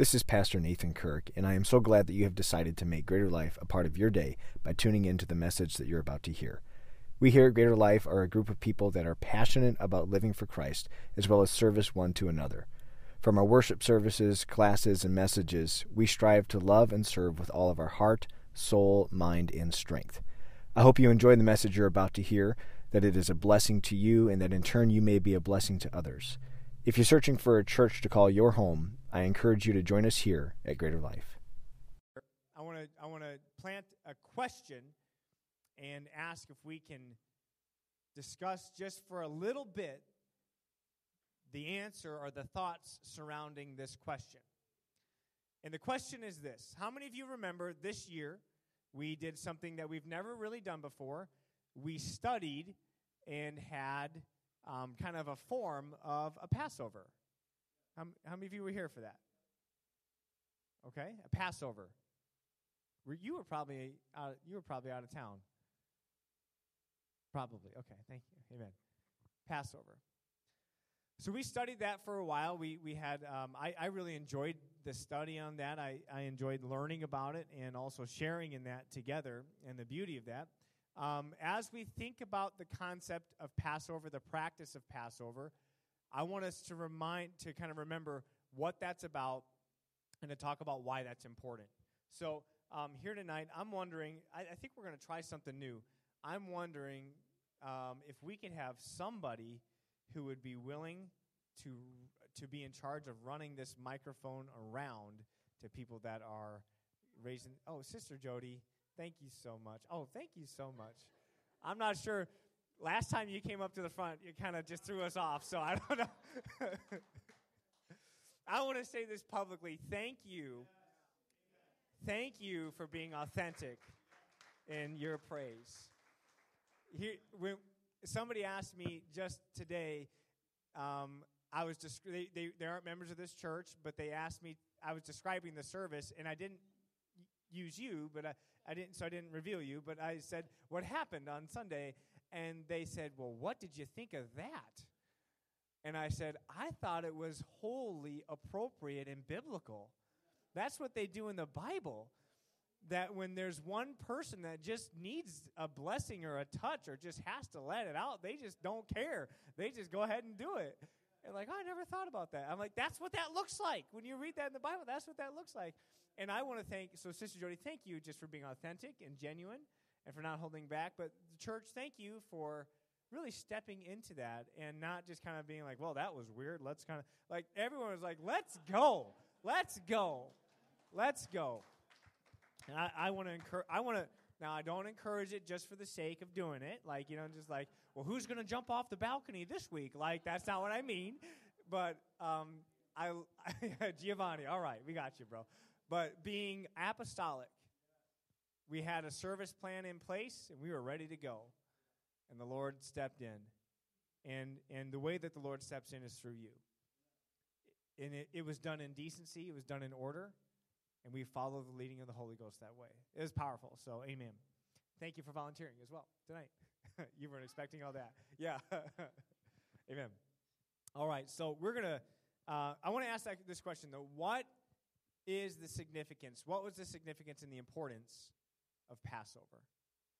This is Pastor Nathan Kirk, and I am so glad that you have decided to make Greater Life a part of your day by tuning in to the message that you're about to hear. We here at Greater Life are a group of people that are passionate about living for Christ as well as service one to another. From our worship services, classes, and messages, we strive to love and serve with all of our heart, soul, mind, and strength. I hope you enjoy the message you're about to hear, that it is a blessing to you, and that in turn you may be a blessing to others. If you're searching for a church to call your home, I encourage you to join us here at Greater Life. I want to I want to plant a question and ask if we can discuss just for a little bit the answer or the thoughts surrounding this question. And the question is this How many of you remember this year we did something that we've never really done before? We studied and had um, kind of a form of a Passover. How, how many of you were here for that? Okay, a Passover. You were probably out, you were probably out of town. Probably. Okay, thank you. Amen. Passover. So we studied that for a while. We we had um, I I really enjoyed the study on that. I I enjoyed learning about it and also sharing in that together and the beauty of that. Um, as we think about the concept of Passover, the practice of Passover, I want us to remind, to kind of remember what that's about and to talk about why that's important. So, um, here tonight, I'm wondering, I, I think we're going to try something new. I'm wondering um, if we could have somebody who would be willing to, to be in charge of running this microphone around to people that are raising. Oh, Sister Jody, Thank you so much. Oh, thank you so much. I'm not sure. Last time you came up to the front, you kind of just threw us off, so I don't know. I want to say this publicly. Thank you. Thank you for being authentic in your praise. Here, when somebody asked me just today, um, I was just they, they, they aren't members of this church, but they asked me. I was describing the service, and I didn't use you, but I, I didn't, so I didn't reveal you, but I said, What happened on Sunday? And they said, Well, what did you think of that? And I said, I thought it was wholly appropriate and biblical. That's what they do in the Bible. That when there's one person that just needs a blessing or a touch or just has to let it out, they just don't care. They just go ahead and do it. And like, oh, I never thought about that. I'm like, that's what that looks like. When you read that in the Bible, that's what that looks like. And I want to thank, so Sister Jody, thank you just for being authentic and genuine and for not holding back. But the church, thank you for really stepping into that and not just kind of being like, well, that was weird. Let's kind of, like, everyone was like, let's go. Let's go. Let's go. And I, I want to encourage, I want to, now I don't encourage it just for the sake of doing it. Like, you know, just like, well, who's going to jump off the balcony this week? Like, that's not what I mean. But um, I, Giovanni, all right, we got you, bro. But being apostolic, we had a service plan in place and we were ready to go. And the Lord stepped in. And, and the way that the Lord steps in is through you. And it, it was done in decency, it was done in order, and we follow the leading of the Holy Ghost that way. It was powerful. So, amen. Thank you for volunteering as well tonight. you weren't expecting all that. Yeah. amen. All right. So, we're going to, uh, I want to ask that, this question though. What is the significance? What was the significance and the importance of Passover?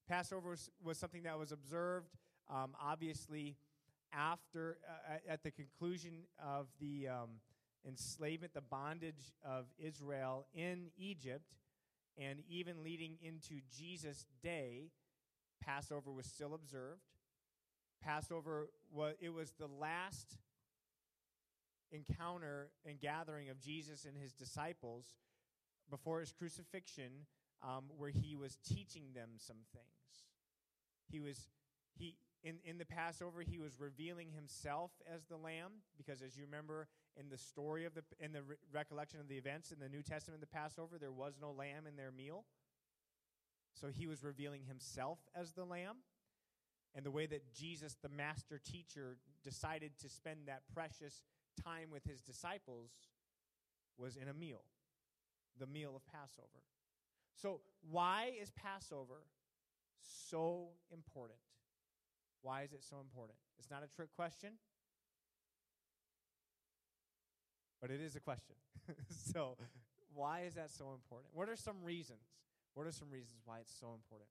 Passover was, was something that was observed, um, obviously, after, uh, at the conclusion of the um, enslavement, the bondage of Israel in Egypt, and even leading into Jesus' day, Passover was still observed. Passover was it was the last encounter and gathering of Jesus and his disciples before his crucifixion, um, where he was teaching them some things. He was he in, in the Passover, he was revealing himself as the lamb, because as you remember in the story of the in the re- recollection of the events in the New Testament, the Passover, there was no lamb in their meal. So he was revealing himself as the lamb. And the way that Jesus, the master teacher, decided to spend that precious time with his disciples was in a meal, the meal of Passover. So, why is Passover so important? Why is it so important? It's not a trick question. but it is a question. so, why is that so important? What are some reasons? What are some reasons why it's so important?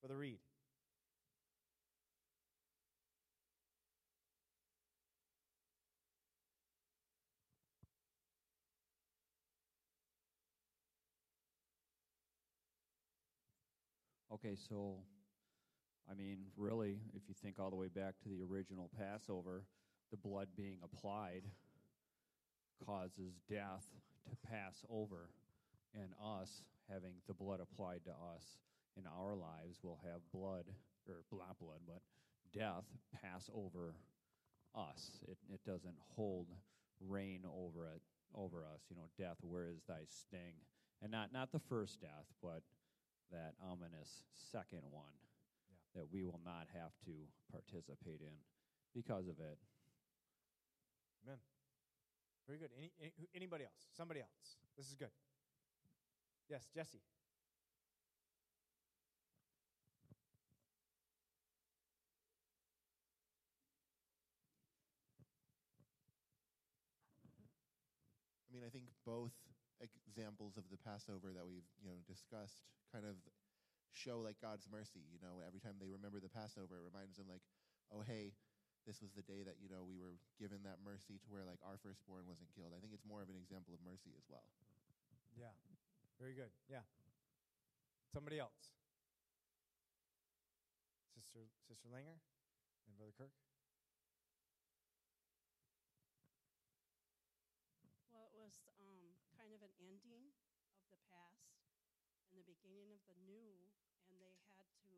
Brother Reed. Okay, so I mean, really, if you think all the way back to the original Passover, the blood being applied causes death to pass over, and us having the blood applied to us in our lives will have blood, or not blood, but death pass over us. It, it doesn't hold reign over it over us. You know, death, where is thy sting? And not not the first death, but that ominous second one Yeah. that we will not have to participate in because of it. Amen. Very good. Any, any, anybody else? Somebody else? This is good. Yes, Jesse. I mean, I think both examples of the Passover that we've you know discussed kind of show like God's mercy. You know, every time they remember the Passover, it reminds them like, oh hey, this was the day that you know we were given that mercy to where like our firstborn wasn't killed. I think it's more of an example of mercy as well. Yeah. Very good. Yeah. Somebody else. Sister Sister Langer and Brother Kirk. Well, it was um, kind of an ending of the past and the beginning of the new, and they had to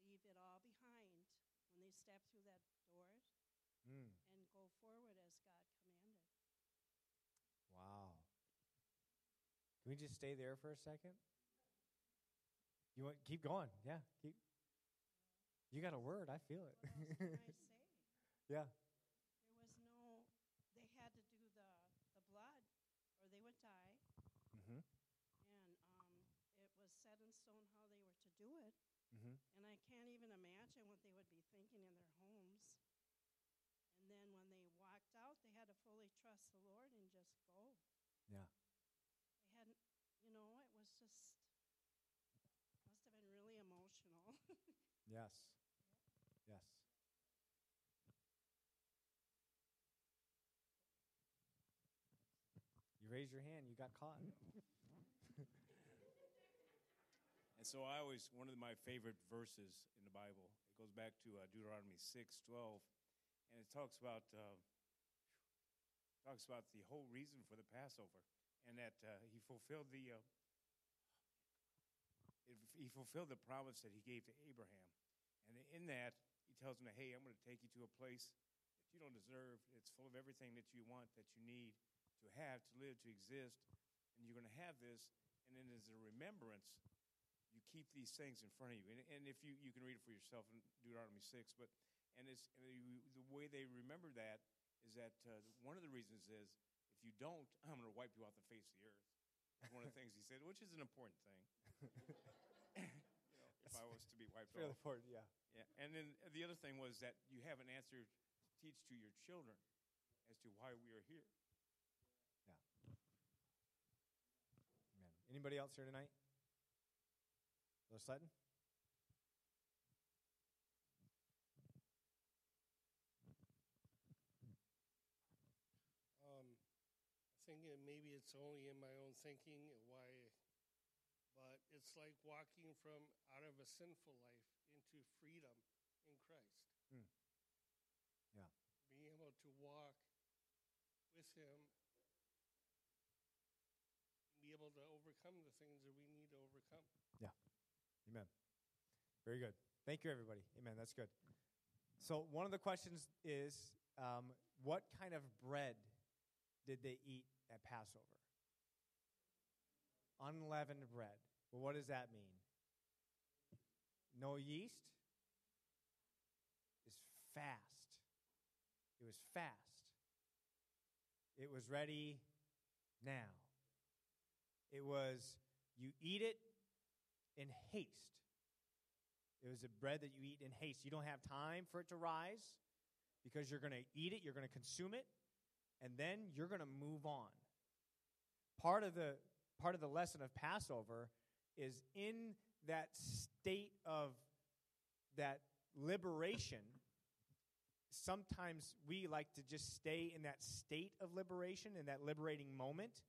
leave it all behind when they stepped through that door Mm. and go forward as God commanded. Wow. Can we just stay there for a second? You want keep going? Yeah, keep. You got a word. I feel it. What else can I say? yeah. There was no, they had to do the, the blood or they would die, Mm-hmm. and um, it was set in stone how they were to do it. Mm-hmm. And I can't even imagine what they would be thinking in their homes. And then when they walked out, they had to fully trust the Lord and just go. Yeah. They hadn't, you know, it was just, must have been really emotional. Yes. Yes. You raised your hand. You got caught. And so I always, one of my favorite verses in the Bible, it goes back to uh, Deuteronomy 6 12, and it talks about, uh, talks about the whole reason for the Passover, and that uh, he fulfilled the, uh, it, he fulfilled the promise that he gave to Abraham. And in that, he tells him, hey, I'm going to take you to a place that you don't deserve. It's full of everything that you want, that you need to have, to live, to exist. And you're going to have this. And then as a remembrance, you keep these things in front of you. And, and if you, you can read it for yourself in Deuteronomy 6, but and, it's, the way they remember that is that uh, one of the reasons is if you don't, I'm going to wipe you off the face of the earth. That's one of the things he said, which is an important thing. you know, if I was to be wiped Fairly off. important. Yeah. Yeah, and then the other thing was that you have an answer to teach to your children as to why we are here. Yeah. Amen. Anybody else here tonight? Brother Sutton? Um, I think it, maybe it's only in my own thinking why, but it's like walking from out of a sinful life into freedom in Christ. Hmm. Yeah. Being able to walk with Him and be able to overcome the things that we need to overcome. Amen. Very good. Thank you, everybody. Amen. That's good. So, one of the questions is um, what kind of bread did they eat at Passover? Unleavened bread. Well, what does that mean? No yeast? Is fast. It was fast. It was ready now. It was, you eat it in haste. It was a bread that you eat in haste. You don't have time for it to rise because you're going to eat it, you're going to consume it, and then you're going to move on. Part of the part of the lesson of Passover is in that state of that liberation. Sometimes we like to just stay in that state of liberation, in that liberating moment,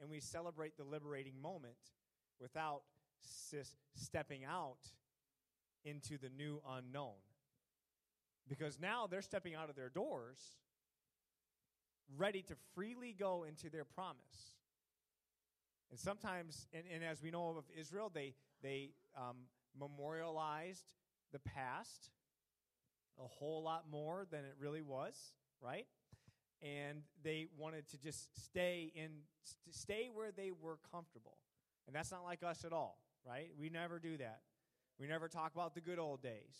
and we celebrate the liberating moment without sis- stepping out into the new unknown. Because now they're stepping out of their doors, ready to freely go into their promise. And sometimes, and, and as we know of Israel, they, they um, memorialized the past a whole lot more than it really was, right? And they wanted to just stay in, st- stay where they were comfortable. And that's not like us at all, right? We never do that. We never talk about the good old days.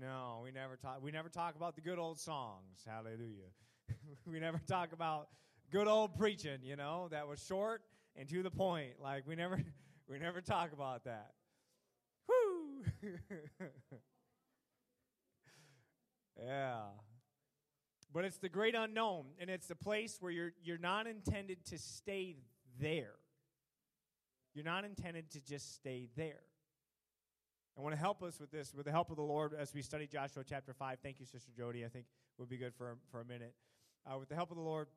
No, we never talk. We never talk about the good old songs. Hallelujah. we never talk about good old preaching. You know that was short and to the point. Like we never, we never talk about that. Whoo! yeah. But it's the great unknown, and it's the place where you're you're not intended to stay there. You're not intended to just stay there. I want to help us with this, with the help of the Lord, as we study Joshua chapter 5. Thank you, Sister Jody. I think would be good for, for a minute. Uh, with the help of the Lord,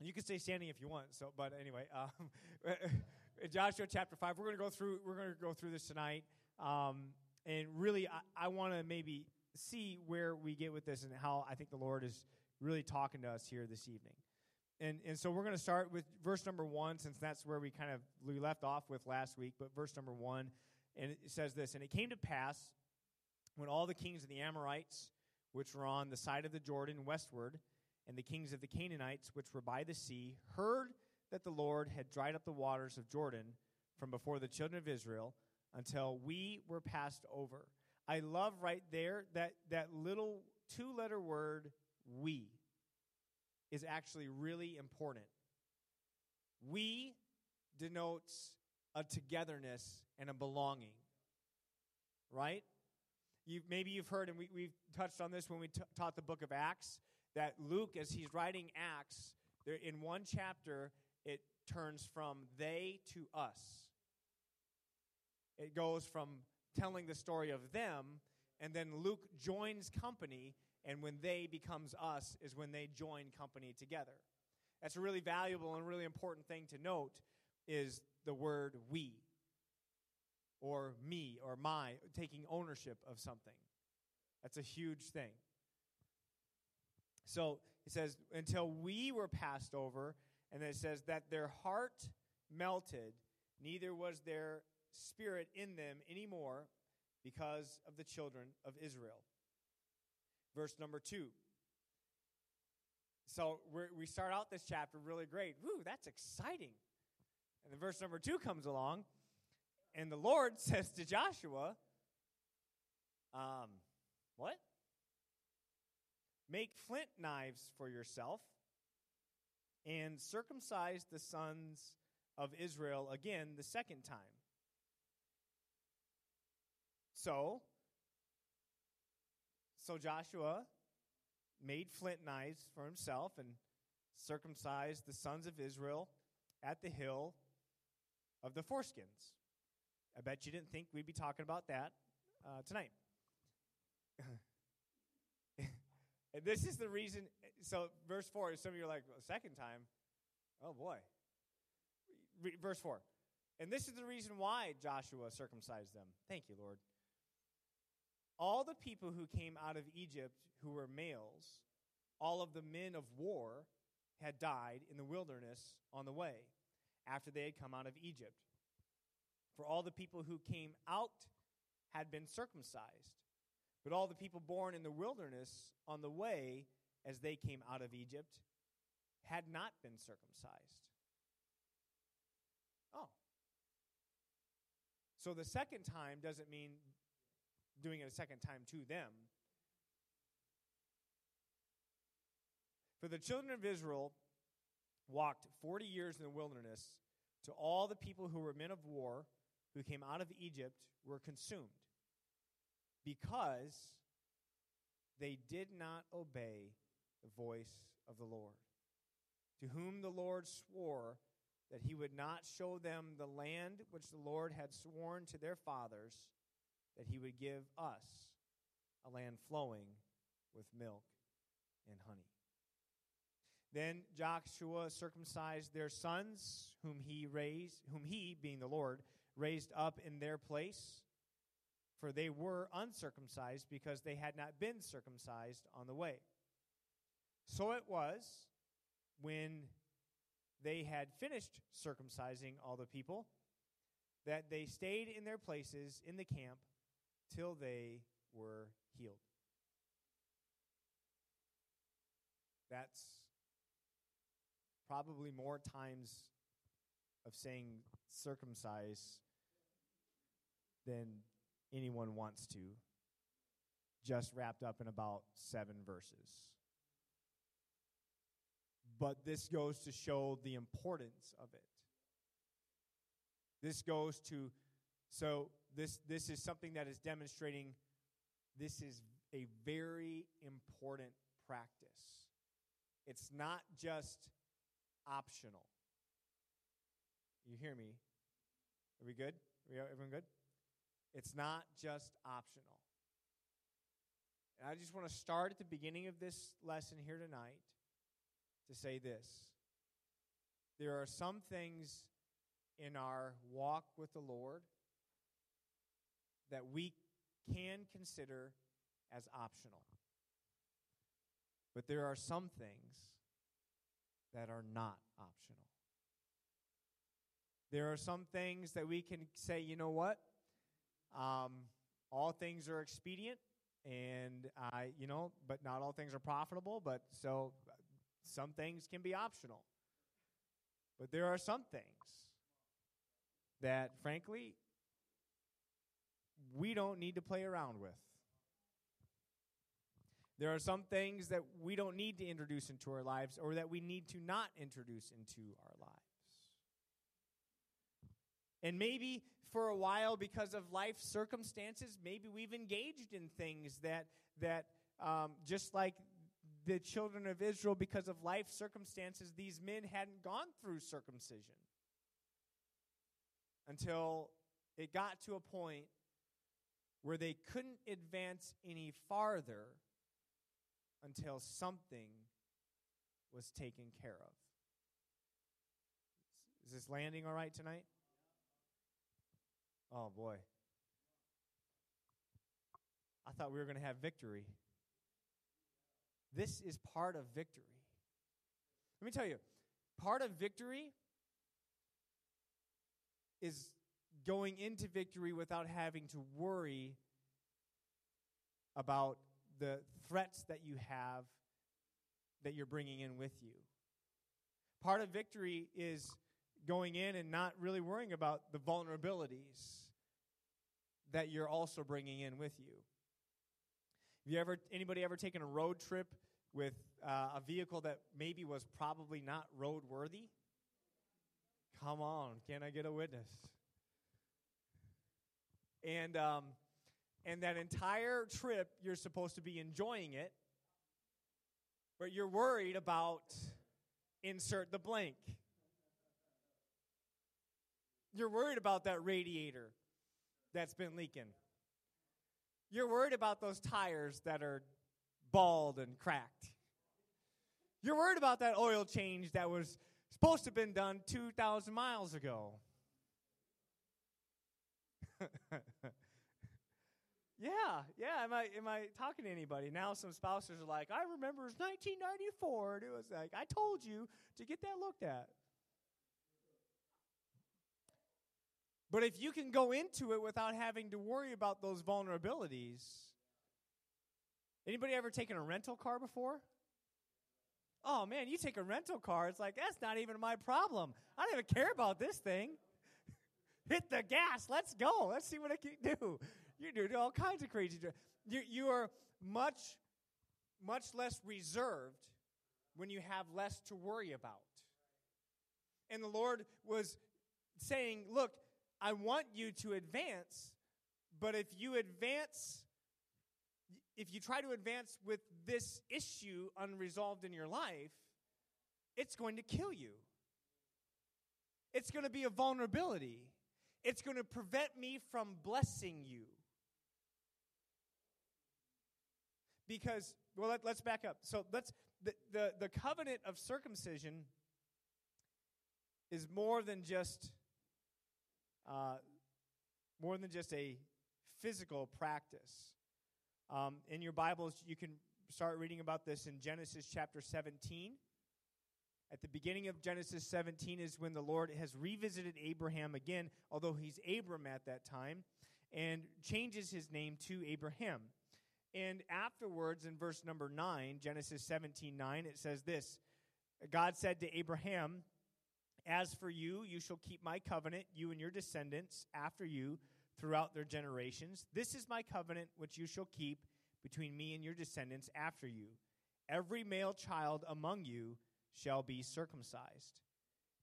you can stay standing if you want. So, but anyway, um, Joshua chapter 5. We're going to go through. We're going to go through this tonight, um, and really, I, I want to maybe see where we get with this and how I think the Lord is really talking to us here this evening. And, and so we're going to start with verse number one, since that's where we kind of we left off with last week. But verse number one and it says this And it came to pass when all the kings of the Amorites, which were on the side of the Jordan westward, and the kings of the Canaanites, which were by the sea, heard that the Lord had dried up the waters of Jordan from before the children of Israel until we were passed over. I love right there that, that little two letter word, we, is actually really important. We denotes a togetherness and a belonging. Right? You, maybe you've heard, and we, we've touched on this when we t- taught the book of Acts, that Luke, as he's writing Acts, there, in one chapter, it turns from they to us. It goes from telling the story of them, and then Luke joins company, and when they becomes us is when they join company together. That's a really valuable and really important thing to note is the word we or me or my, taking ownership of something. That's a huge thing. So it says, until we were passed over, and then it says that their heart melted, neither was their spirit in them anymore because of the children of Israel. Verse number two. So we start out this chapter really great. Woo, that's exciting. And then verse number two comes along, and the Lord says to Joshua, um, What? Make flint knives for yourself and circumcise the sons of Israel again the second time. So, so Joshua made flint knives for himself and circumcised the sons of Israel at the hill of the foreskins. I bet you didn't think we'd be talking about that uh, tonight. and this is the reason. So, verse 4, some of you are like, well, second time? Oh, boy. Re- verse 4. And this is the reason why Joshua circumcised them. Thank you, Lord. All the people who came out of Egypt who were males, all of the men of war, had died in the wilderness on the way after they had come out of Egypt. For all the people who came out had been circumcised, but all the people born in the wilderness on the way as they came out of Egypt had not been circumcised. Oh. So the second time doesn't mean doing it a second time to them. For the children of Israel walked 40 years in the wilderness, to all the people who were men of war who came out of Egypt were consumed because they did not obey the voice of the Lord, to whom the Lord swore that he would not show them the land which the Lord had sworn to their fathers that he would give us a land flowing with milk and honey. Then Joshua circumcised their sons, whom he raised, whom he, being the Lord, raised up in their place, for they were uncircumcised because they had not been circumcised on the way. So it was when they had finished circumcising all the people that they stayed in their places in the camp till they were healed. That's probably more times of saying circumcise than anyone wants to, just wrapped up in about seven verses. But this goes to show the importance of it. This goes to, so this, this is something that is demonstrating this is a very important practice. It's not just optional. You hear me? Are we good? Are we, everyone good? It's not just optional. And I just want to start at the beginning of this lesson here tonight to say this. There are some things in our walk with the Lord that we can consider as optional. But there are some things that are not optional. There are some things that we can say, you know what? Um, all things are expedient, and I, you know, but not all things are profitable. But so some things can be optional. But there are some things that, frankly, we don't need to play around with. There are some things that we don't need to introduce into our lives or that we need to not introduce into our lives. And maybe for a while, because of life circumstances, maybe we've engaged in things that, that um, just like the children of Israel, because of life circumstances, these men hadn't gone through circumcision until it got to a point where they couldn't advance any farther until something was taken care of. Is this landing all right tonight? Oh boy. I thought we were going to have victory. This is part of victory. Let me tell you, part of victory is going into victory without having to worry about the threats that you have that you're bringing in with you. Part of victory is going in and not really worrying about the vulnerabilities that you're also bringing in with you. Have you ever anybody ever taken a road trip with uh, a vehicle that maybe was probably not roadworthy? Come on, can I get a witness? And um, and that entire trip you're supposed to be enjoying it, but you're worried about insert the blank. You're worried about that radiator that's been leaking. You're worried about those tires that are bald and cracked. You're worried about that oil change that was supposed to have been done 2,000 miles ago. yeah, yeah. Am I am I talking to anybody now? Some spouses are like, I remember it's 1994, and it was like I told you to get that looked at. But if you can go into it without having to worry about those vulnerabilities, anybody ever taken a rental car before? Oh man, you take a rental car, it's like that's not even my problem. I don't even care about this thing. Hit the gas, let's go. Let's see what I can do. You do all kinds of crazy. You you are much much less reserved when you have less to worry about. And the Lord was saying, "Look, I want you to advance, but if you advance if you try to advance with this issue unresolved in your life, it's going to kill you. It's going to be a vulnerability. It's going to prevent me from blessing you. Because, well, let, us back up. So let's, the, the, the covenant of circumcision is more than just, uh, more than just a physical practice. Um, in your Bibles, you can start reading about this in Genesis chapter 17. At the beginning of Genesis 17 is when the Lord has revisited Abraham again, although he's Abram at that time, and changes his name to Abraham. And afterwards, in verse number 9, Genesis 17 9, it says this God said to Abraham, As for you, you shall keep my covenant, you and your descendants after you, throughout their generations. This is my covenant which you shall keep between me and your descendants after you. Every male child among you shall be circumcised.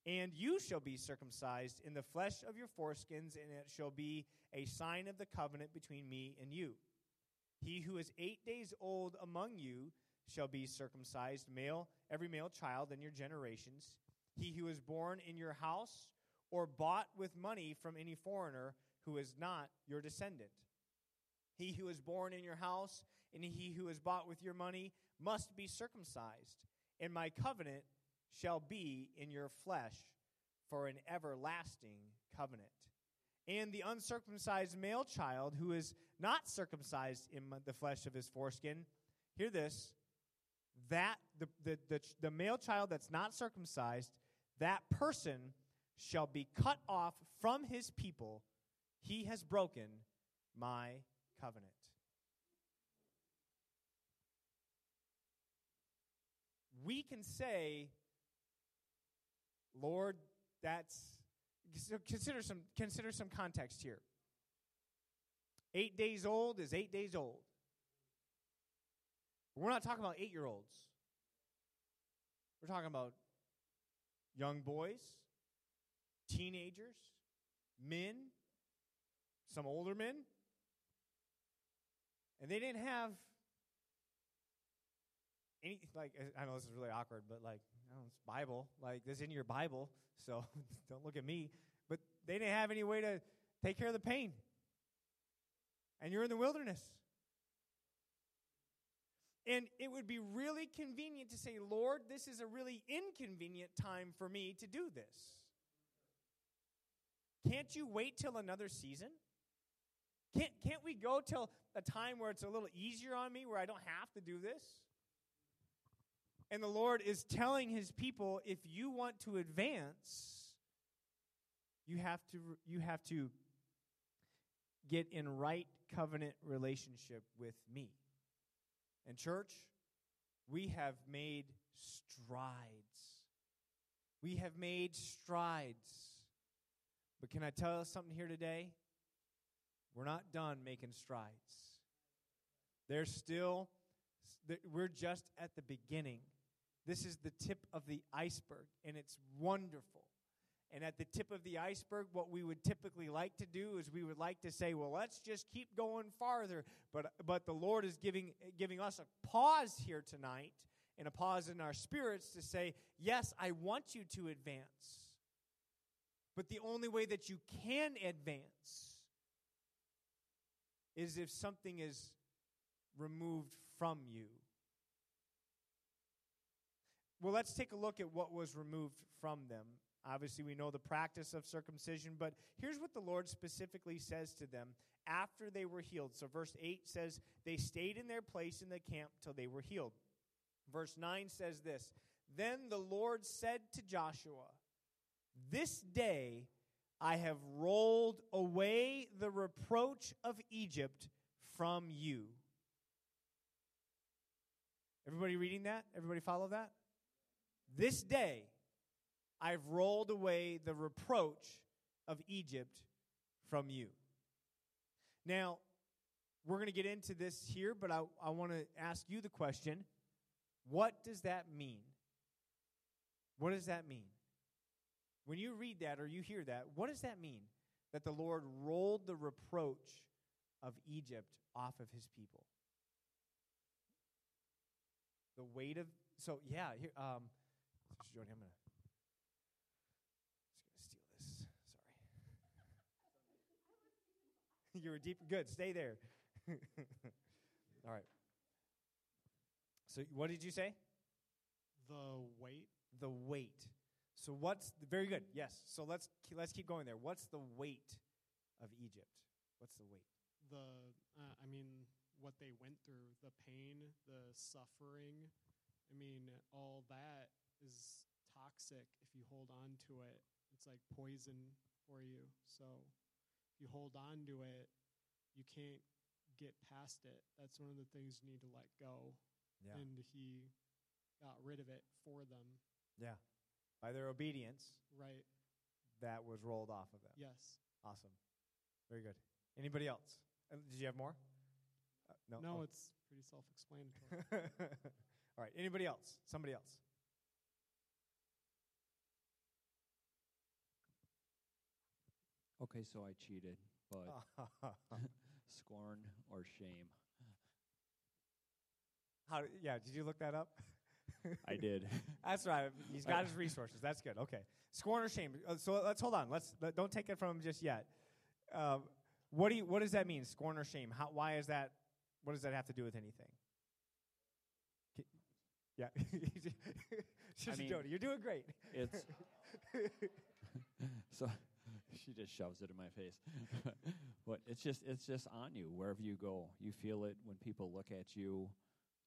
And you shall be circumcised in the flesh of your foreskins, and it shall be a sign of the covenant between me and you. He who is eight days old among you shall be circumcised, male, every male child in your generations. He who is born in your house or bought with money from any foreigner who is not your descendant. He who is born in your house and he who is bought with your money must be circumcised and my covenant shall be in your flesh for an everlasting covenant. And the uncircumcised male child who is not circumcised in the flesh of his foreskin, hear this, that the, the, the, the male child that's not circumcised, that person shall be cut off from his people. He has broken my covenant. We can say, Lord, that's so consider some consider some context here. Eight days old is eight days old. We're not talking about eight year olds. We're talking about young boys, teenagers, men, some older men. And they didn't have any like I know this is really awkward, but like know, it's Bible, like this is in your Bible, so don't look at me. But they didn't have any way to take care of the pain, and you're in the wilderness. And it would be really convenient to say, Lord, this is a really inconvenient time for me to do this. Can't you wait till another season? Can't, can't we go till a time where it's a little easier on me, where I don't have to do this? And the Lord is telling his people if you want to advance, you have to you have to get in right covenant relationship with me. And church, we have made strides. We have made strides. But can I tell us something here today? We're not done making strides. There's still, we're just at the beginning. This is the tip of the iceberg, and it's wonderful. And at the tip of the iceberg, what we would typically like to do is we would like to say, well, let's just keep going farther. But, but the Lord is giving, giving us a pause here tonight and a pause in our spirits to say, yes, I want you to advance. But the only way that you can advance is if something is removed from you. Well, let's take a look at what was removed from them. Obviously, we know the practice of circumcision, but here's what the Lord specifically says to them after they were healed. So, verse 8 says, They stayed in their place in the camp till they were healed. Verse 9 says this Then the Lord said to Joshua, This day I have rolled away the reproach of Egypt from you. Everybody reading that? Everybody follow that? This day I've rolled away the reproach of Egypt from you. Now, we're going to get into this here, but I, I want to ask you the question what does that mean? What does that mean? When you read that or you hear that, what does that mean? That the Lord rolled the reproach of Egypt off of his people. The weight of so yeah. Here, um, Sister Jody, I'm gonna just gonna steal this. Sorry. you were deep. Good. Stay there. All right. So what did you say? The weight. The weight. So what's very good? Yes. So let's let's keep going there. What's the weight of Egypt? What's the weight? The uh, I mean, what they went through, the pain, the suffering. I mean, all that is toxic if you hold on to it. It's like poison for you. So if you hold on to it, you can't get past it. That's one of the things you need to let go. Yeah. And he got rid of it for them. Yeah. By their obedience, Right. that was rolled off of them. Yes. Awesome. Very good. Anybody else? Uh, Did you have more? Uh, no. No, Oh. it's pretty self explanatory. All right. Anybody else? Somebody else. Okay, so I cheated, but scorn or shame. How? Yeah. Did you look that up? I did. That's right. He's got his resources. That's good. Okay. Scorn or shame. Uh, so let's hold on. Let's let, don't take it from him just yet. Um, what do you, What does that mean? Scorn or shame? How? Why is that? What does that have to do with anything? Yeah. Sister mean- Jody, you're doing great. It's so she just shoves it in my face. but it's just it's just on you wherever you go. You feel it when people look at you.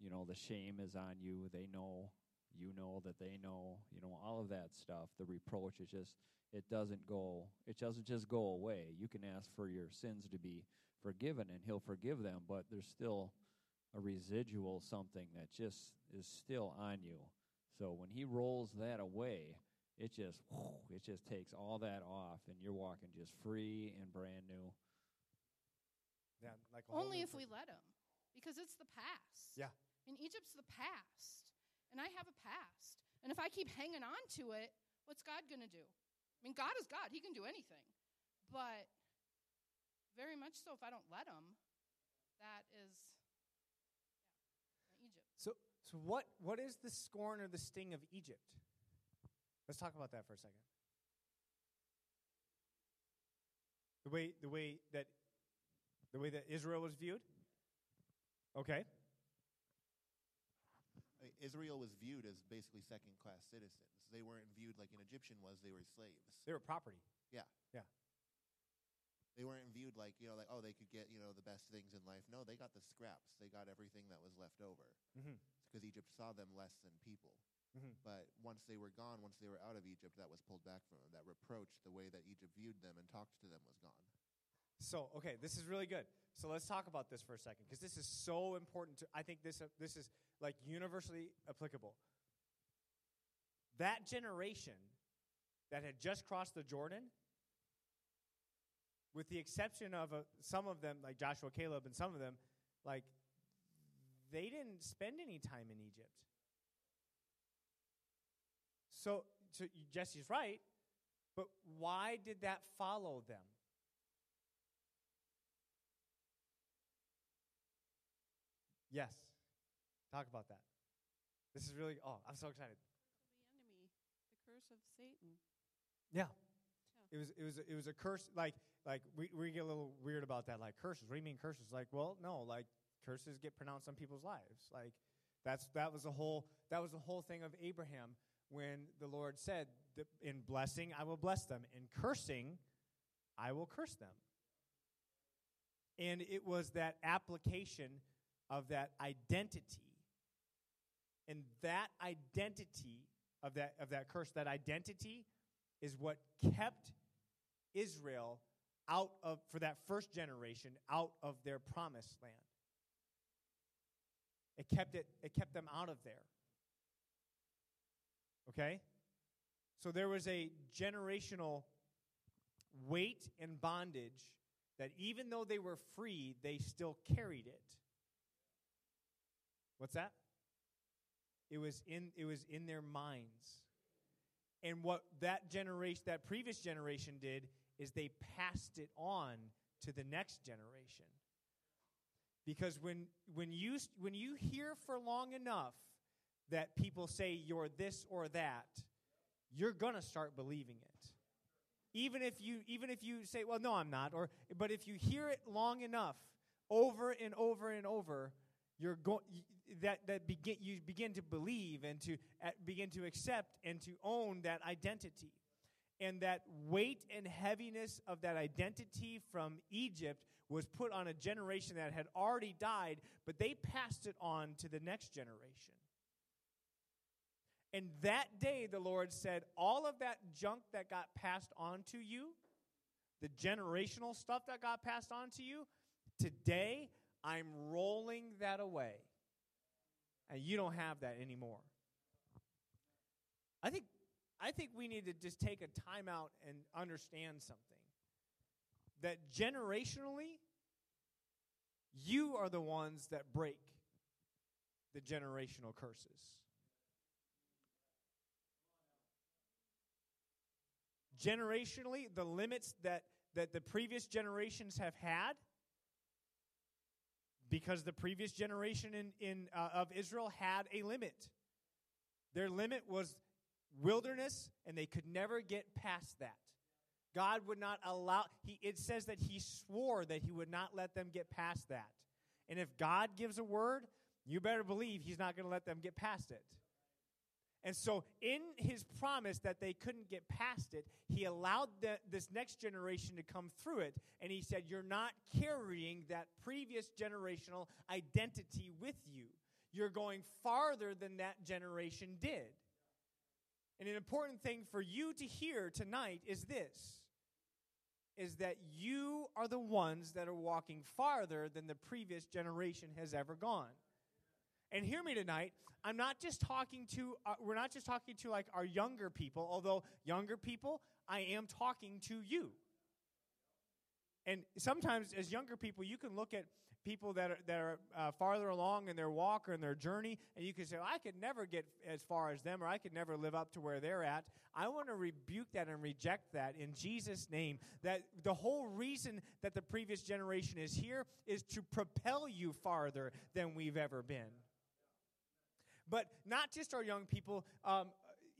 You know the shame is on you. They know you know that they know. You know all of that stuff. The reproach is just it doesn't go. It doesn't just go away. You can ask for your sins to be forgiven, and He'll forgive them. But there's still a residual something that just is still on you. So when He rolls that away, it just it just takes all that off and you're walking just free and brand new Yeah, like a Only new if we let him. Because it's the past. Yeah. I mean, Egypt's the past. And I have a past. And if I keep hanging on to it, what's God going to do? I mean, God is God. He can do anything. But very much so, if I don't let him, that is yeah, Egypt. So, so what, what is the scorn or the sting of Egypt? Let's talk about that for a second. The way, the way that, the way that Israel was viewed. Okay. Israel was viewed as basically second class citizens. They weren't viewed like an Egyptian was, they were slaves. They were property. Yeah. Yeah. They weren't viewed like, you know, like, oh, they could get, you know, the best things in life. No, they got the scraps. They got everything that was left over. Mm-hmm. Because Egypt saw them less than people. Mhm. But once they were gone, once they were out of Egypt, that was pulled back from them. That reproach, the way that Egypt viewed them and talked to them, was gone. So, okay, this is really good. So let's talk about this for a second because this is so important. To, I think this uh, this is like universally applicable. That generation that had just crossed the Jordan, with the exception of uh, some of them, like Joshua, Caleb, and some of them, like they didn't spend any time in Egypt. So, so Jesse's right, but why did that follow them? Yes. Talk about that. This is really, oh, I'm so excited. The enemy, the curse of Satan. Yeah. Yeah. It was it was it was a curse like like we, we get a little weird about that like curses. What do you mean curses? Like, well, no, like curses get pronounced on people's lives. Like that's that was the whole that was the whole thing of Abraham when the Lord said in blessing I will bless them, in cursing I will curse them. And it was that application of that identity. And that identity of that of that curse, that identity is what kept Israel out of for that first generation out of their promised land. It kept it it kept them out of there. Okay? So there was a generational weight and bondage that even though they were free, they still carried it. What's that? It was in it was in their minds. And what that generation that previous generation did is they passed it on to the next generation. Because when when you when you hear for long enough that people say you're this or that, you're going to start believing it. Even if you even if you say, "Well, no, I'm not," or but if you hear it long enough, over and over and over, you're going that that begin you begin to believe and to uh, begin to accept and to own that identity. And that weight and heaviness of that identity from Egypt was put on a generation that had already died, but they passed it on to the next generation. And that day, the Lord said, All of that junk that got passed on to you, the generational stuff that got passed on to you, today I'm rolling that away. And you don't have that anymore. I think, I think we need to just take a time out and understand something. That generationally, you are the ones that break the generational curses. generationally, the limits that, that the previous generations have had, because the previous generation in, in, uh, of Israel had a limit. Their limit was wilderness, and they could never get past that. God would not allow, he, it says that He swore that He would not let them get past that. And if God gives a word, you better believe He's not going to let them get past it. And so, in his promise that they couldn't get past it, he allowed the, this next generation to come through it. And he said, You're not carrying that previous generational identity with you. You're going farther than that generation did. And an important thing for you to hear tonight is this is that you are the ones that are walking farther than the previous generation has ever gone. And hear me tonight. I'm not just talking to, uh, we're not just talking to like our younger people, although younger people, I am talking to you. And sometimes as younger people, you can look at people that are, that are uh, farther along in their walk or in their journey, and you can say, well, I could never get as far as them, or I could never live up to where they're at. I want to rebuke that and reject that in Jesus' name. That the whole reason that the previous generation is here is to propel you farther than we've ever been. But not just our young people, um,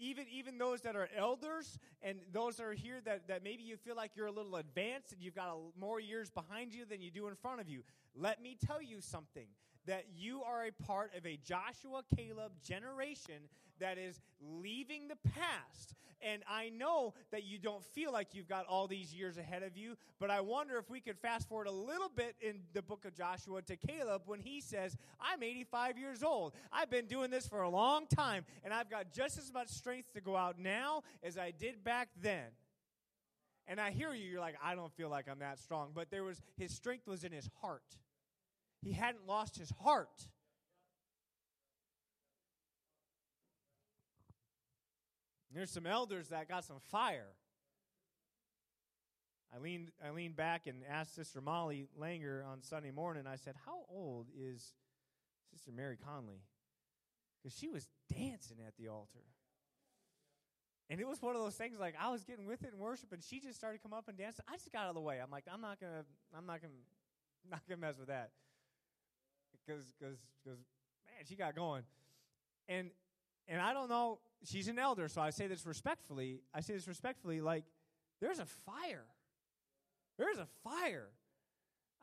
even, even those that are elders and those that are here that, that maybe you feel like you're a little advanced and you've got a, more years behind you than you do in front of you. Let me tell you something that you are a part of a Joshua Caleb generation that is leaving the past. And I know that you don't feel like you've got all these years ahead of you, but I wonder if we could fast forward a little bit in the book of Joshua to Caleb when he says, I'm 85 years old. I've been doing this for a long time, and I've got just as much strength to go out now as I did back then. And I hear you, you're like, I don't feel like I'm that strong. But there was his strength was in his heart. He hadn't lost his heart. There's some elders that got some fire. I leaned, I leaned back and asked Sister Molly Langer on Sunday morning. I said, How old is Sister Mary Conley? Because she was dancing at the altar. And it was one of those things like I was getting with it in worship, and she just started come up and dancing. I just got out of the way. I'm like, I'm not gonna, I'm not gonna, not gonna mess with that because because because man, she got going, and and I don't know. She's an elder, so I say this respectfully. I say this respectfully, like there's a fire. There's a fire.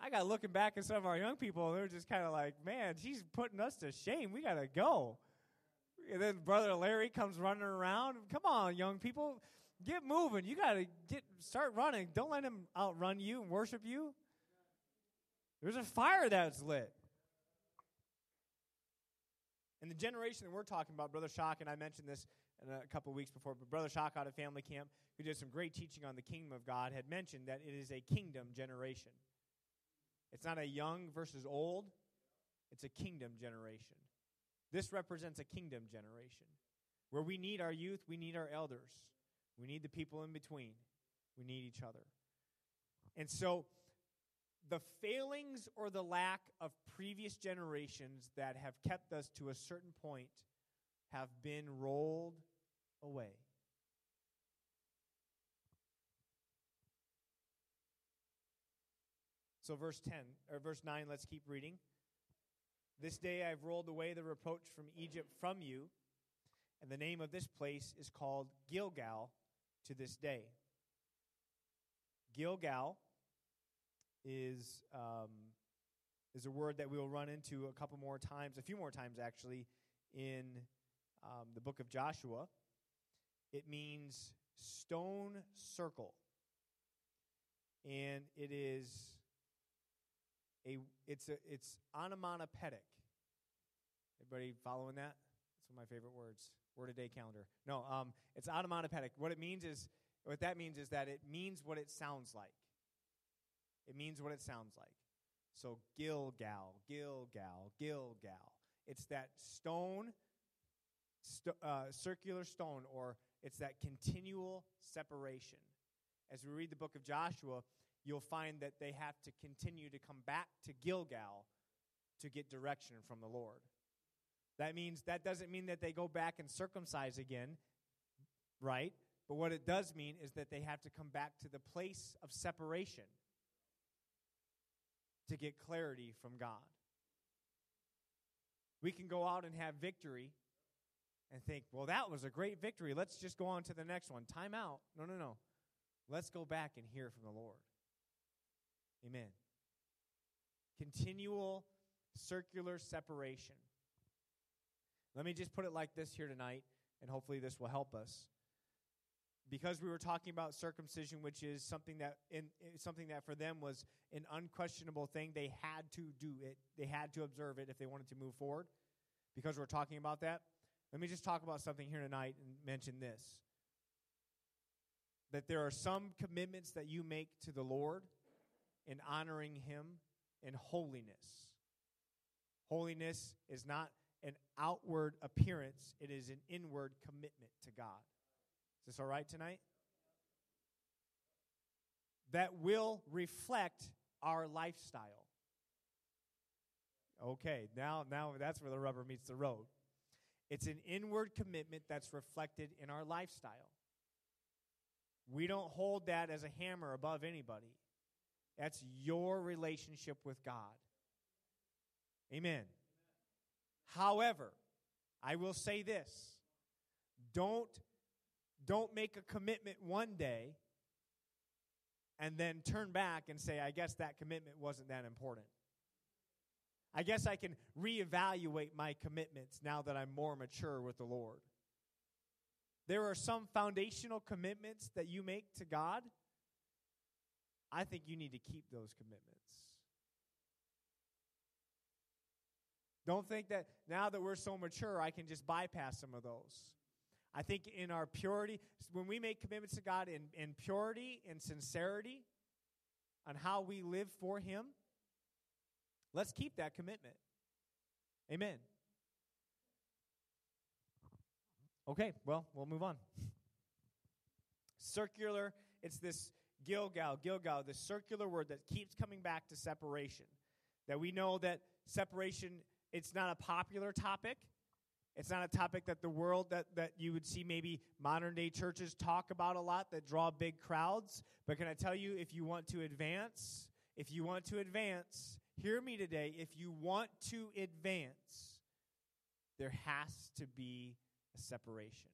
I got looking back at some of our young people, and they're just kind of like, man, she's putting us to shame. We got to go. And then Brother Larry comes running around. Come on, young people, get moving. You got to get start running. Don't let him outrun you and worship you. There's a fire that's lit. And the generation that we're talking about, Brother Shock, and I mentioned this a couple weeks before, but Brother Shock out of Family Camp, who did some great teaching on the kingdom of God, had mentioned that it is a kingdom generation. It's not a young versus old, it's a kingdom generation. This represents a kingdom generation where we need our youth, we need our elders, we need the people in between, we need each other. And so, the failings or the lack of previous generations that have kept us to a certain point have been rolled away. So, verse 10, or verse 9, let's keep reading. This day I've rolled away the reproach from Egypt from you, and the name of this place is called Gilgal to this day. Gilgal is um, is a word that we will run into a couple more times, a few more times actually, in um, the book of Joshua. It means stone circle, and it is a it's a it's onomatopoetic. Everybody following that? That's one of my favorite words. Word a day calendar. No, um, it's onomatopoetic. What it means is what that means is that it means what it sounds like. It means what it sounds like. So Gilgal, Gilgal, Gilgal. It's that stone, st- uh, circular stone, or it's that continual separation. As we read the book of Joshua, you'll find that they have to continue to come back to Gilgal to get direction from the Lord. That means that doesn't mean that they go back and circumcise again, right? But what it does mean is that they have to come back to the place of separation to get clarity from God. We can go out and have victory and think, well, that was a great victory. Let's just go on to the next one. Time out. No, no, no. Let's go back and hear from the Lord. Amen. Continual circular separation. Let me just put it like this here tonight, and hopefully this will help us. Because we were talking about circumcision, which is something that in, something that for them was an unquestionable thing, they had to do it. They had to observe it if they wanted to move forward. Because we're talking about that, let me just talk about something here tonight and mention this. That there are some commitments that you make to the Lord in honoring Him in holiness. Holiness is not an outward appearance, it is an inward commitment to God. Is this all right tonight? That will reflect our lifestyle. Okay, now now that's where the rubber meets the road. It's an inward commitment that's reflected in our lifestyle. We don't hold that as a hammer above anybody. That's your relationship with God. Amen. However, I will say this. Don't don't make a commitment one day and then turn back and say, I guess that commitment wasn't that important. I guess I can reevaluate my commitments now that I'm more mature with the Lord. There are some foundational commitments that you make to God. I think you need to keep those commitments. Don't think that now that we're so mature, I can just bypass some of those. I think in our purity, when we make commitments to God in, in purity and sincerity on how we live for Him, let's keep that commitment. Amen. Okay, well, we'll move on. Circular, it's this Gilgal, Gilgal, the circular word that keeps coming back to separation. That we know that separation, it's not a popular topic. It's not a topic that the world that, that you would see maybe modern day churches talk about a lot that draw big crowds. But can I tell you, if you want to advance, if you want to advance, hear me today, if you want to advance, there has to be a separation.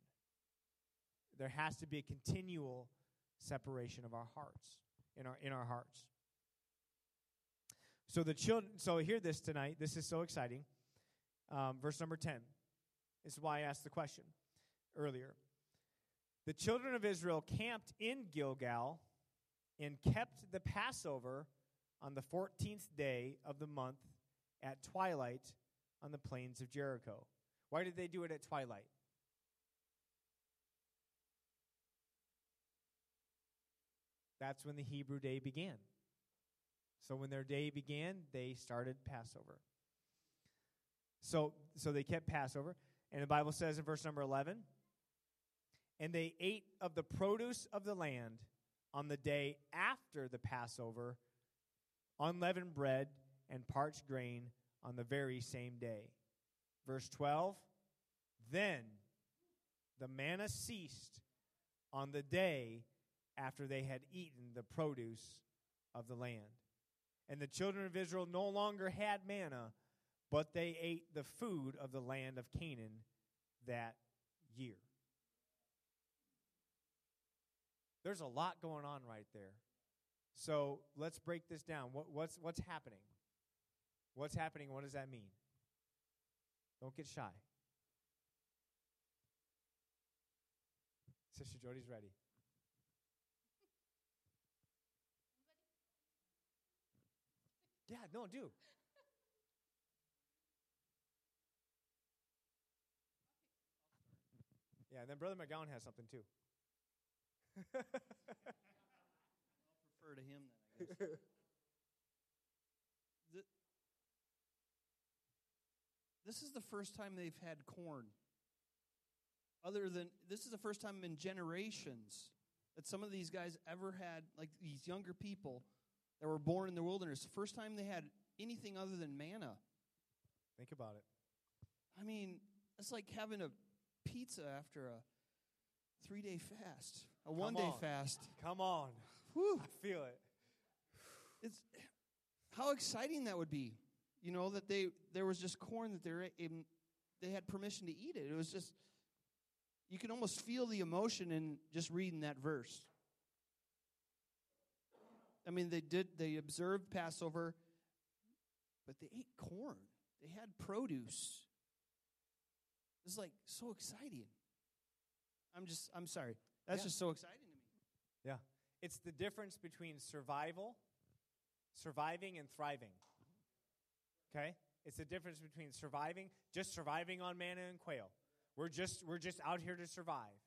There has to be a continual separation of our hearts, in our in our hearts. So the children so hear this tonight. This is so exciting. Um, verse number 10. This is why I asked the question earlier. The children of Israel camped in Gilgal and kept the Passover on the 14th day of the month at twilight on the plains of Jericho. Why did they do it at twilight? That's when the Hebrew day began. So when their day began, they started Passover. So so they kept Passover. And the Bible says in verse number 11, and they ate of the produce of the land on the day after the Passover, unleavened bread and parched grain on the very same day. Verse 12, then the manna ceased on the day after they had eaten the produce of the land. And the children of Israel no longer had manna, but they ate the food of the land of Canaan that year. There's a lot going on right there. So let's break this down. What, what's, what's happening? What's happening? What does that mean? Don't get shy. Sister Jody's ready. Yeah, no, do. And then Brother McGowan has something too. I'll prefer to him then, I guess. Th- this is the first time they've had corn. Other than this is the first time in generations that some of these guys ever had, like these younger people that were born in the wilderness, the first time they had anything other than manna. Think about it. I mean, it's like having a pizza after a three day fast, a one day on. fast. Come on. Whew. I feel it. It's how exciting that would be. You know that they there was just corn that they're in, they had permission to eat it. It was just you can almost feel the emotion in just reading that verse. I mean, they did they observed Passover, but they ate corn. They had produce. It's like so exciting. I'm just I'm sorry. That's Yeah. just so exciting to me. Yeah. It's the difference between survival, surviving, and thriving. Okay? It's the difference between surviving, just surviving on manna and quail. We're just we're just out here to survive.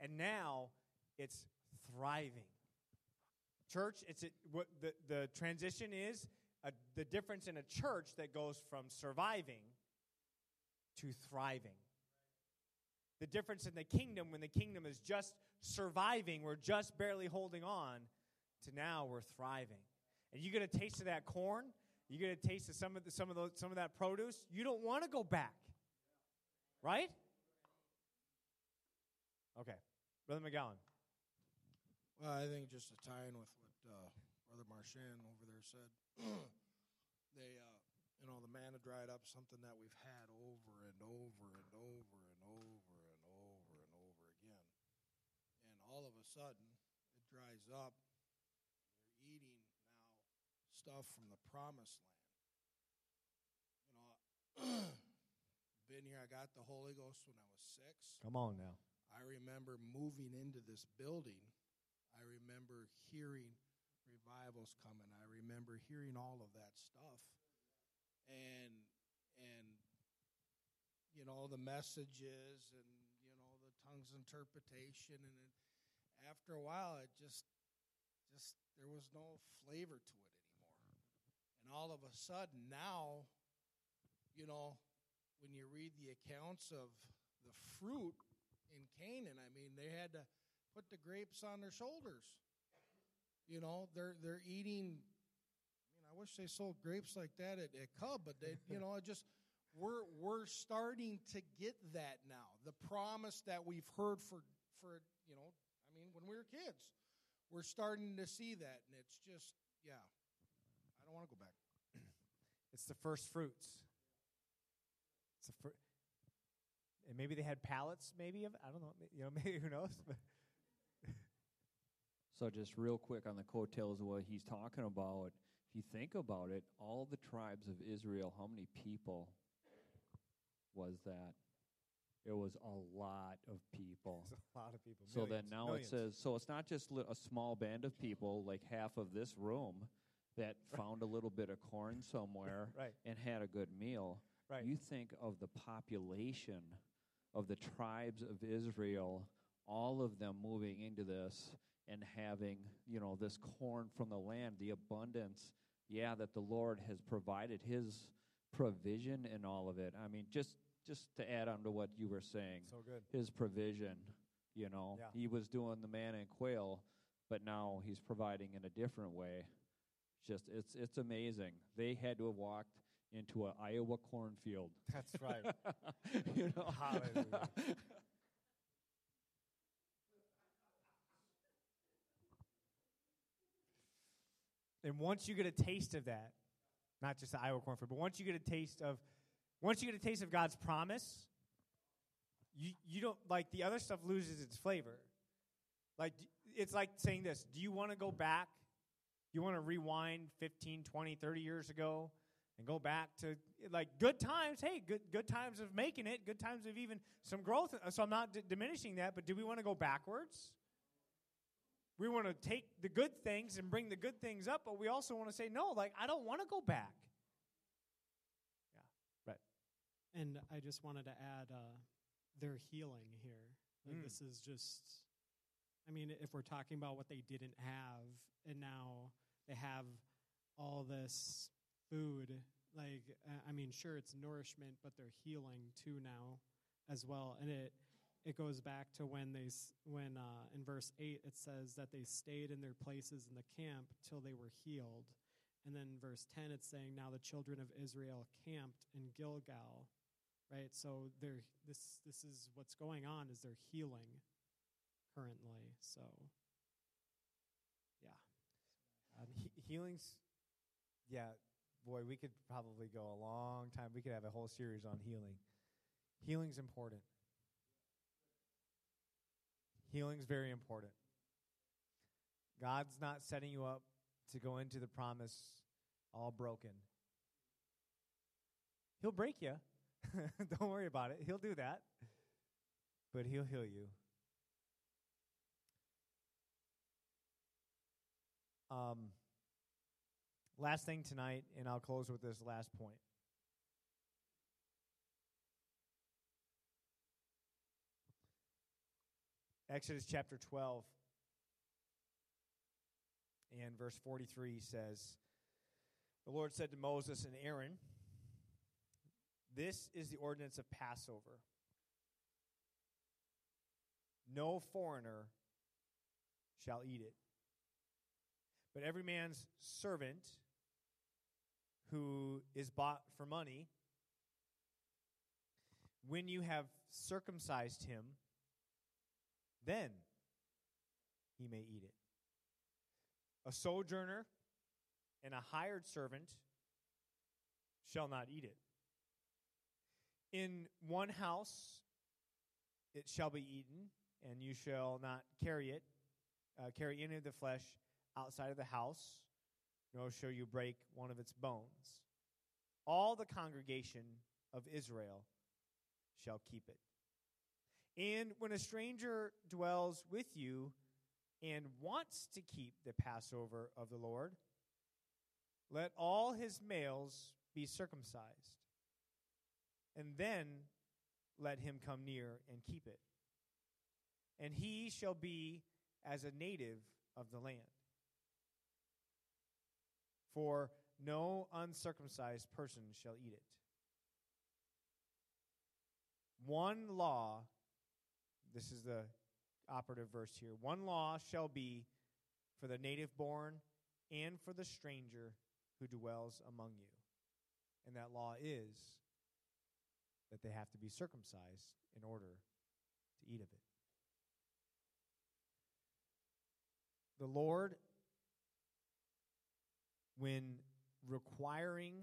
And now it's thriving. Church, it's a, what the, the transition is a, the difference in a church that goes from surviving to thriving. The difference in the kingdom when the kingdom is just surviving, we're just barely holding on, to now we're thriving. And you get a taste of that corn, you get a taste of some of the, some of those, some of that produce. You don't want to go back, right? Okay, Brother McGowan. Well, I think just to tie in with what uh, Brother Marchand over there said, they, uh, you know, the manna dried up, something that we've had over and over and over and over and over and over again. And all of a sudden, it dries up, you're eating now stuff from the promised land. You know, been here, I got the Holy Ghost when I was six. Come on now. I remember moving into this building. I remember hearing revivals coming. I remember hearing all of that stuff. And and you know the messages and you know the tongues interpretation and after a while it just just there was no flavor to it anymore. And all of a sudden now you know when you read the accounts of the fruit in Canaan. I mean, they had to put the grapes on their shoulders. You know, they're they're eating. I mean, I wish they sold grapes like that at, at Cub, but they, you know, it just we're we're starting to get that now. The promise that we've heard for for you know, I mean, when we were kids, we're starting to see that, and it's just yeah. I don't want to go back. It's the first fruits. It's the fir- and maybe they had pallets, maybe of I don't know, you know, maybe who knows. But So just real quick on the coattails of what he's talking about, if you think about it, all the tribes of Israel, how many people was that? It was a lot of people. it's a lot of people. So then millions, now millions. it says, so it's not just li- a small band of people, like half of this room, that found a little bit of corn somewhere Right. and had a good meal. Right. You think of the population of the tribes of Israel, all of them moving into this and having, you know, this corn from the land, the abundance, yeah, that the Lord has provided his provision in all of it. I mean, just just to add on to what you were saying so good. his provision. You know, Yeah. he was doing the man and quail, but now he's providing in a different way. Just it's it's amazing. They had to have walked into an Iowa cornfield. That's right. you know, Hallelujah. And once you get a taste of that, not just the Iowa cornfield, but once you get a taste of Once you get a taste of God's promise, you, you don't like the other stuff loses its flavor. Like it's like saying this, do you want to go back? You want to rewind 15, 20, 30 years ago and go back to like good times. Hey, good good times of making it, good times of even some growth. Uh, so I'm not d- diminishing that, but do we want to go backwards? We want to take the good things and bring the good things up, but we also want to say no, like I don't want to go back. And I just wanted to add uh, their healing here. Like Mm. This is just, I mean, if we're talking about what they didn't have, and now they have all this food, like, uh, I mean, sure, it's nourishment, but they're healing too now as well. And it, it goes back to when they when uh, in verse 8 it says that they stayed in their places in the camp till they were healed and then verse 10 it's saying now the children of israel camped in gilgal right so they're this this is what's going on is they're healing currently so yeah Um, he- healings, yeah, boy, we could probably go a long time. We could have a whole series on healing. Healing's important. Healing's very important. God's not setting you up to go into the promise all broken. He'll break you. Don't worry about it. He'll do that. But he'll heal you. Um, last thing tonight, and I'll close with this last point. Exodus chapter 12 and verse 43 says, The Lord said to Moses and Aaron, This is the ordinance of Passover. No foreigner shall eat it. But every man's servant who is bought for money, when you have circumcised him, then he may eat it. A sojourner and a hired servant shall not eat it. In one house it shall be eaten, and you shall not carry it, uh, carry any of the flesh outside of the house, nor shall you break one of its bones. All the congregation of Israel shall keep it. And when a stranger dwells with you and wants to keep the Passover of the Lord, let all his males be circumcised, and then let him come near and keep it. And he shall be as a native of the land. For no uncircumcised person shall eat it. One law, this is the operative verse here one law shall be for the native born and for the stranger who dwells among you. And that law is that they have to be circumcised in order to eat of it. The Lord, when requiring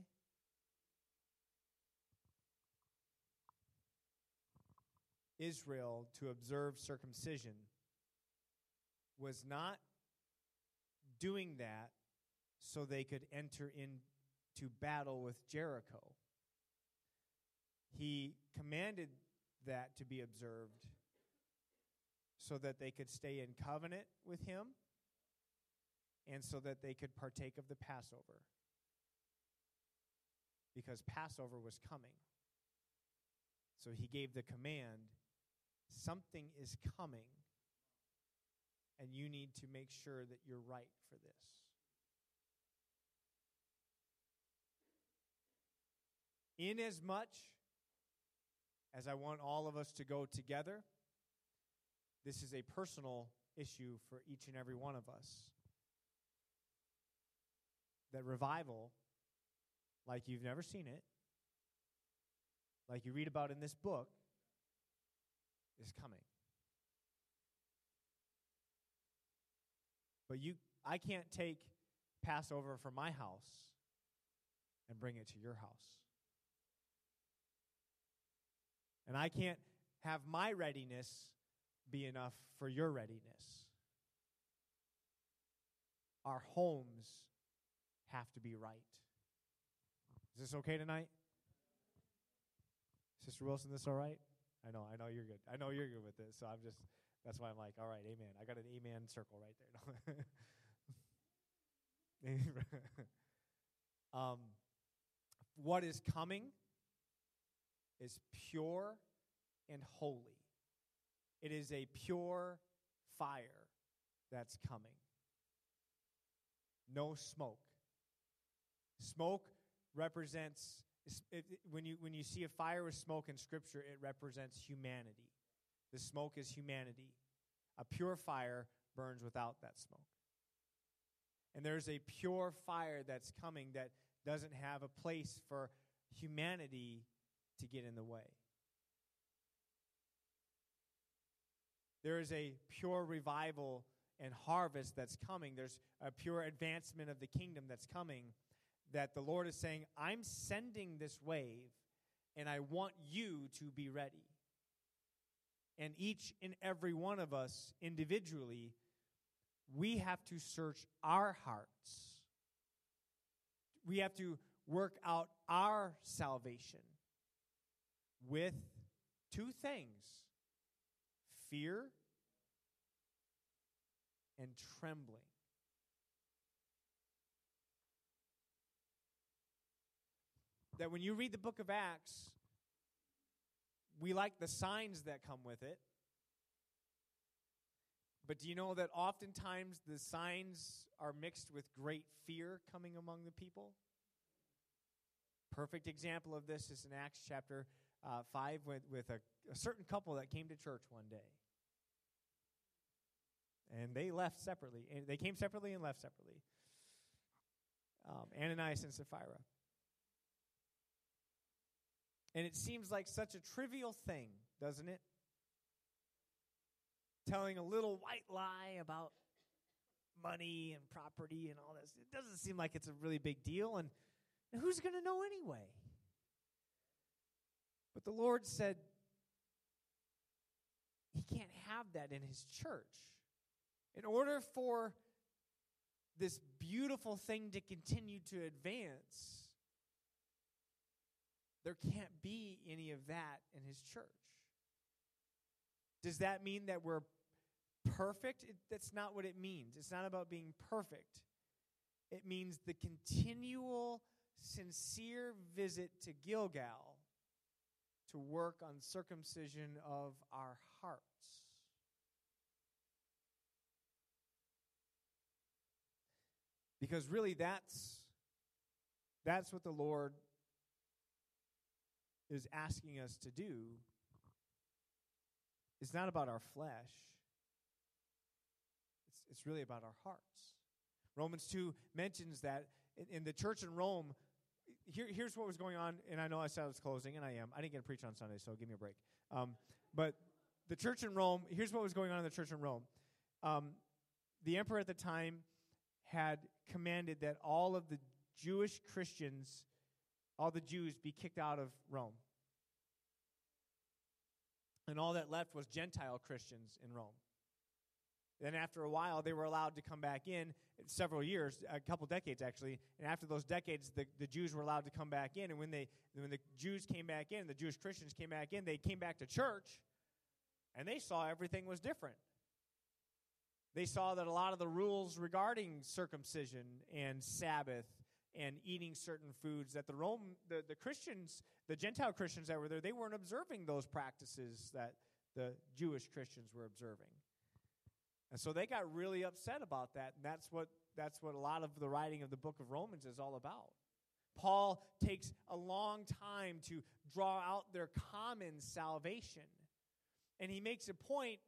Israel to observe circumcision, was not doing that so they could enter into battle with Jericho. He commanded that to be observed so that they could stay in covenant with him and so that they could partake of the Passover. Because Passover was coming. So he gave the command something is coming, and you need to make sure that you're right for this. Inasmuch as I want all of us to go together, this is a personal issue for each and every one of us. That revival, like you've never seen it, like you read about in this book, is coming. But you I can't take Passover from my house and bring it to your house. And I can't have my readiness be enough for your readiness. Our homes have to be right. Is this okay tonight? Sister Wilson, this all right? I know, I know you're good. I know you're good with this, so I'm just that's why I'm like, all right, amen. I got an amen circle right there. um, what is coming is pure and holy. It is a pure fire that's coming. No smoke. Smoke represents it, when you when you see a fire with smoke in scripture it represents humanity. The smoke is humanity. A pure fire burns without that smoke. And there's a pure fire that's coming that doesn't have a place for humanity to get in the way. There is a pure revival and harvest that's coming. There's a pure advancement of the kingdom that's coming that the Lord is saying, I'm sending this wave and I want you to be ready. And each and every one of us individually, we have to search our hearts. We have to work out our salvation with two things fear and trembling. That when you read the book of Acts, we like the signs that come with it. But do you know that oftentimes the signs are mixed with great fear coming among the people? Perfect example of this is in Acts chapter uh, 5 with, with a, a certain couple that came to church one day. And they left separately. And they came separately and left separately. Um, Ananias and Sapphira. And it seems like such a trivial thing, doesn't it? Telling a little white lie about money and property and all this. It doesn't seem like it's a really big deal. And, and who's going to know anyway? But the Lord said, He can't have that in His church. In order for this beautiful thing to continue to advance, there can't be any of that in his church. Does that mean that we're perfect? It, that's not what it means. It's not about being perfect. It means the continual, sincere visit to Gilgal to work on circumcision of our hearts. Because really that's that's what the Lord is asking us to do is not about our flesh. It's, it's really about our hearts. Romans 2 mentions that in, in the church in Rome, here, here's what was going on, and I know I said I was closing, and I am. I didn't get to preach on Sunday, so give me a break. Um, but the church in Rome, here's what was going on in the church in Rome. Um, the emperor at the time had commanded that all of the Jewish Christians all the Jews be kicked out of Rome. And all that left was Gentile Christians in Rome. Then, after a while, they were allowed to come back in several years, a couple decades actually. And after those decades, the, the Jews were allowed to come back in. And when, they, when the Jews came back in, the Jewish Christians came back in, they came back to church and they saw everything was different. They saw that a lot of the rules regarding circumcision and Sabbath and eating certain foods that the Rome the, the Christians, the Gentile Christians that were there, they weren't observing those practices that the Jewish Christians were observing. And so they got really upset about that, and that's what that's what a lot of the writing of the book of Romans is all about. Paul takes a long time to draw out their common salvation. And he makes a point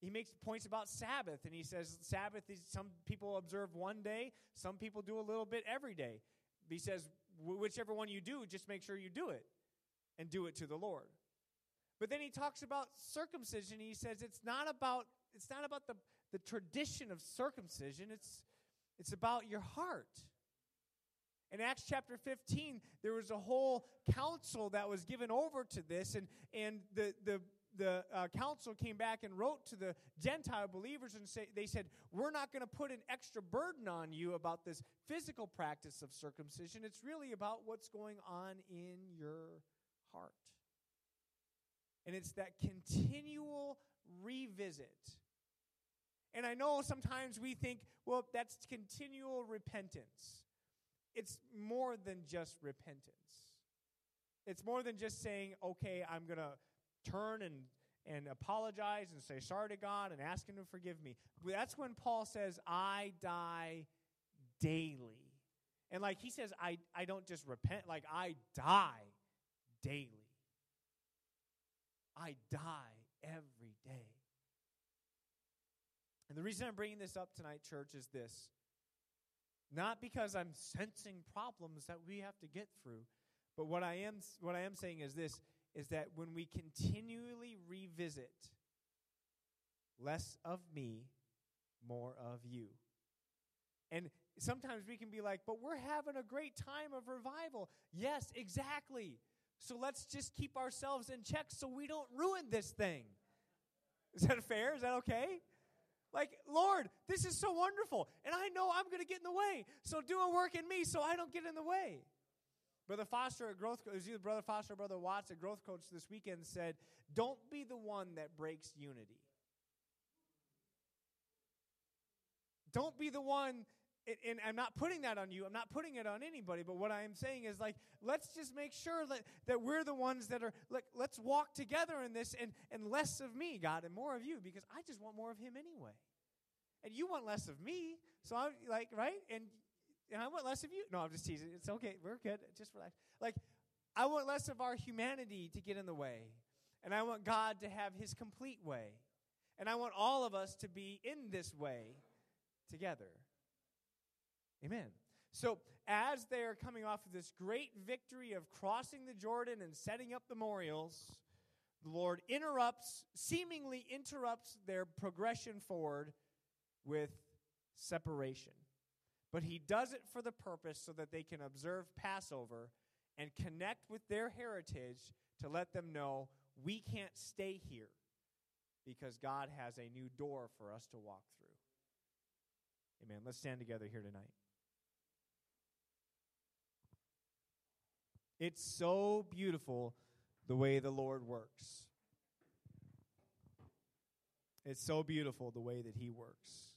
he makes points about Sabbath, and he says Sabbath is some people observe one day, some people do a little bit every day. He says, whichever one you do, just make sure you do it and do it to the Lord. But then he talks about circumcision. He says it's not about it's not about the, the tradition of circumcision, it's it's about your heart. In Acts chapter 15, there was a whole council that was given over to this, and, and the, the, the uh, council came back and wrote to the Gentile believers and say, they said, We're not going to put an extra burden on you about this physical practice of circumcision. It's really about what's going on in your heart. And it's that continual revisit. And I know sometimes we think, well, that's continual repentance. It's more than just repentance. It's more than just saying, okay, I'm going to turn and, and apologize and say sorry to God and ask Him to forgive me. That's when Paul says, I die daily. And like he says, I, I don't just repent, like I die daily. I die every day. And the reason I'm bringing this up tonight, church, is this. Not because I'm sensing problems that we have to get through, but what I am what I am saying is this is that when we continually revisit less of me, more of you. And sometimes we can be like, but we're having a great time of revival. Yes, exactly. So let's just keep ourselves in check so we don't ruin this thing. Is that fair? Is that okay? Like, Lord, this is so wonderful. And I know I'm going to get in the way. So do a work in me so I don't get in the way. Brother Foster, a growth coach, either Brother Foster or Brother Watts, a growth coach this weekend, said, Don't be the one that breaks unity. Don't be the one and I'm not putting that on you. I'm not putting it on anybody. But what I am saying is like, let's just make sure that, that we're the ones that are like, let's walk together in this and, and less of me, God, and more of you, because I just want more of him anyway. And you want less of me. So I'm like, right? And, and I want less of you. No, I'm just teasing. It's okay. We're good. Just relax. Like, I want less of our humanity to get in the way. And I want God to have his complete way. And I want all of us to be in this way together. Amen. So, as they are coming off of this great victory of crossing the Jordan and setting up the memorials, the Lord interrupts, seemingly interrupts their progression forward with separation. But he does it for the purpose so that they can observe Passover and connect with their heritage to let them know we can't stay here because God has a new door for us to walk through. Amen. Let's stand together here tonight. It's so beautiful the way the Lord works. It's so beautiful the way that He works.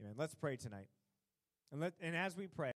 Amen. Let's pray tonight. And, let, and as we pray,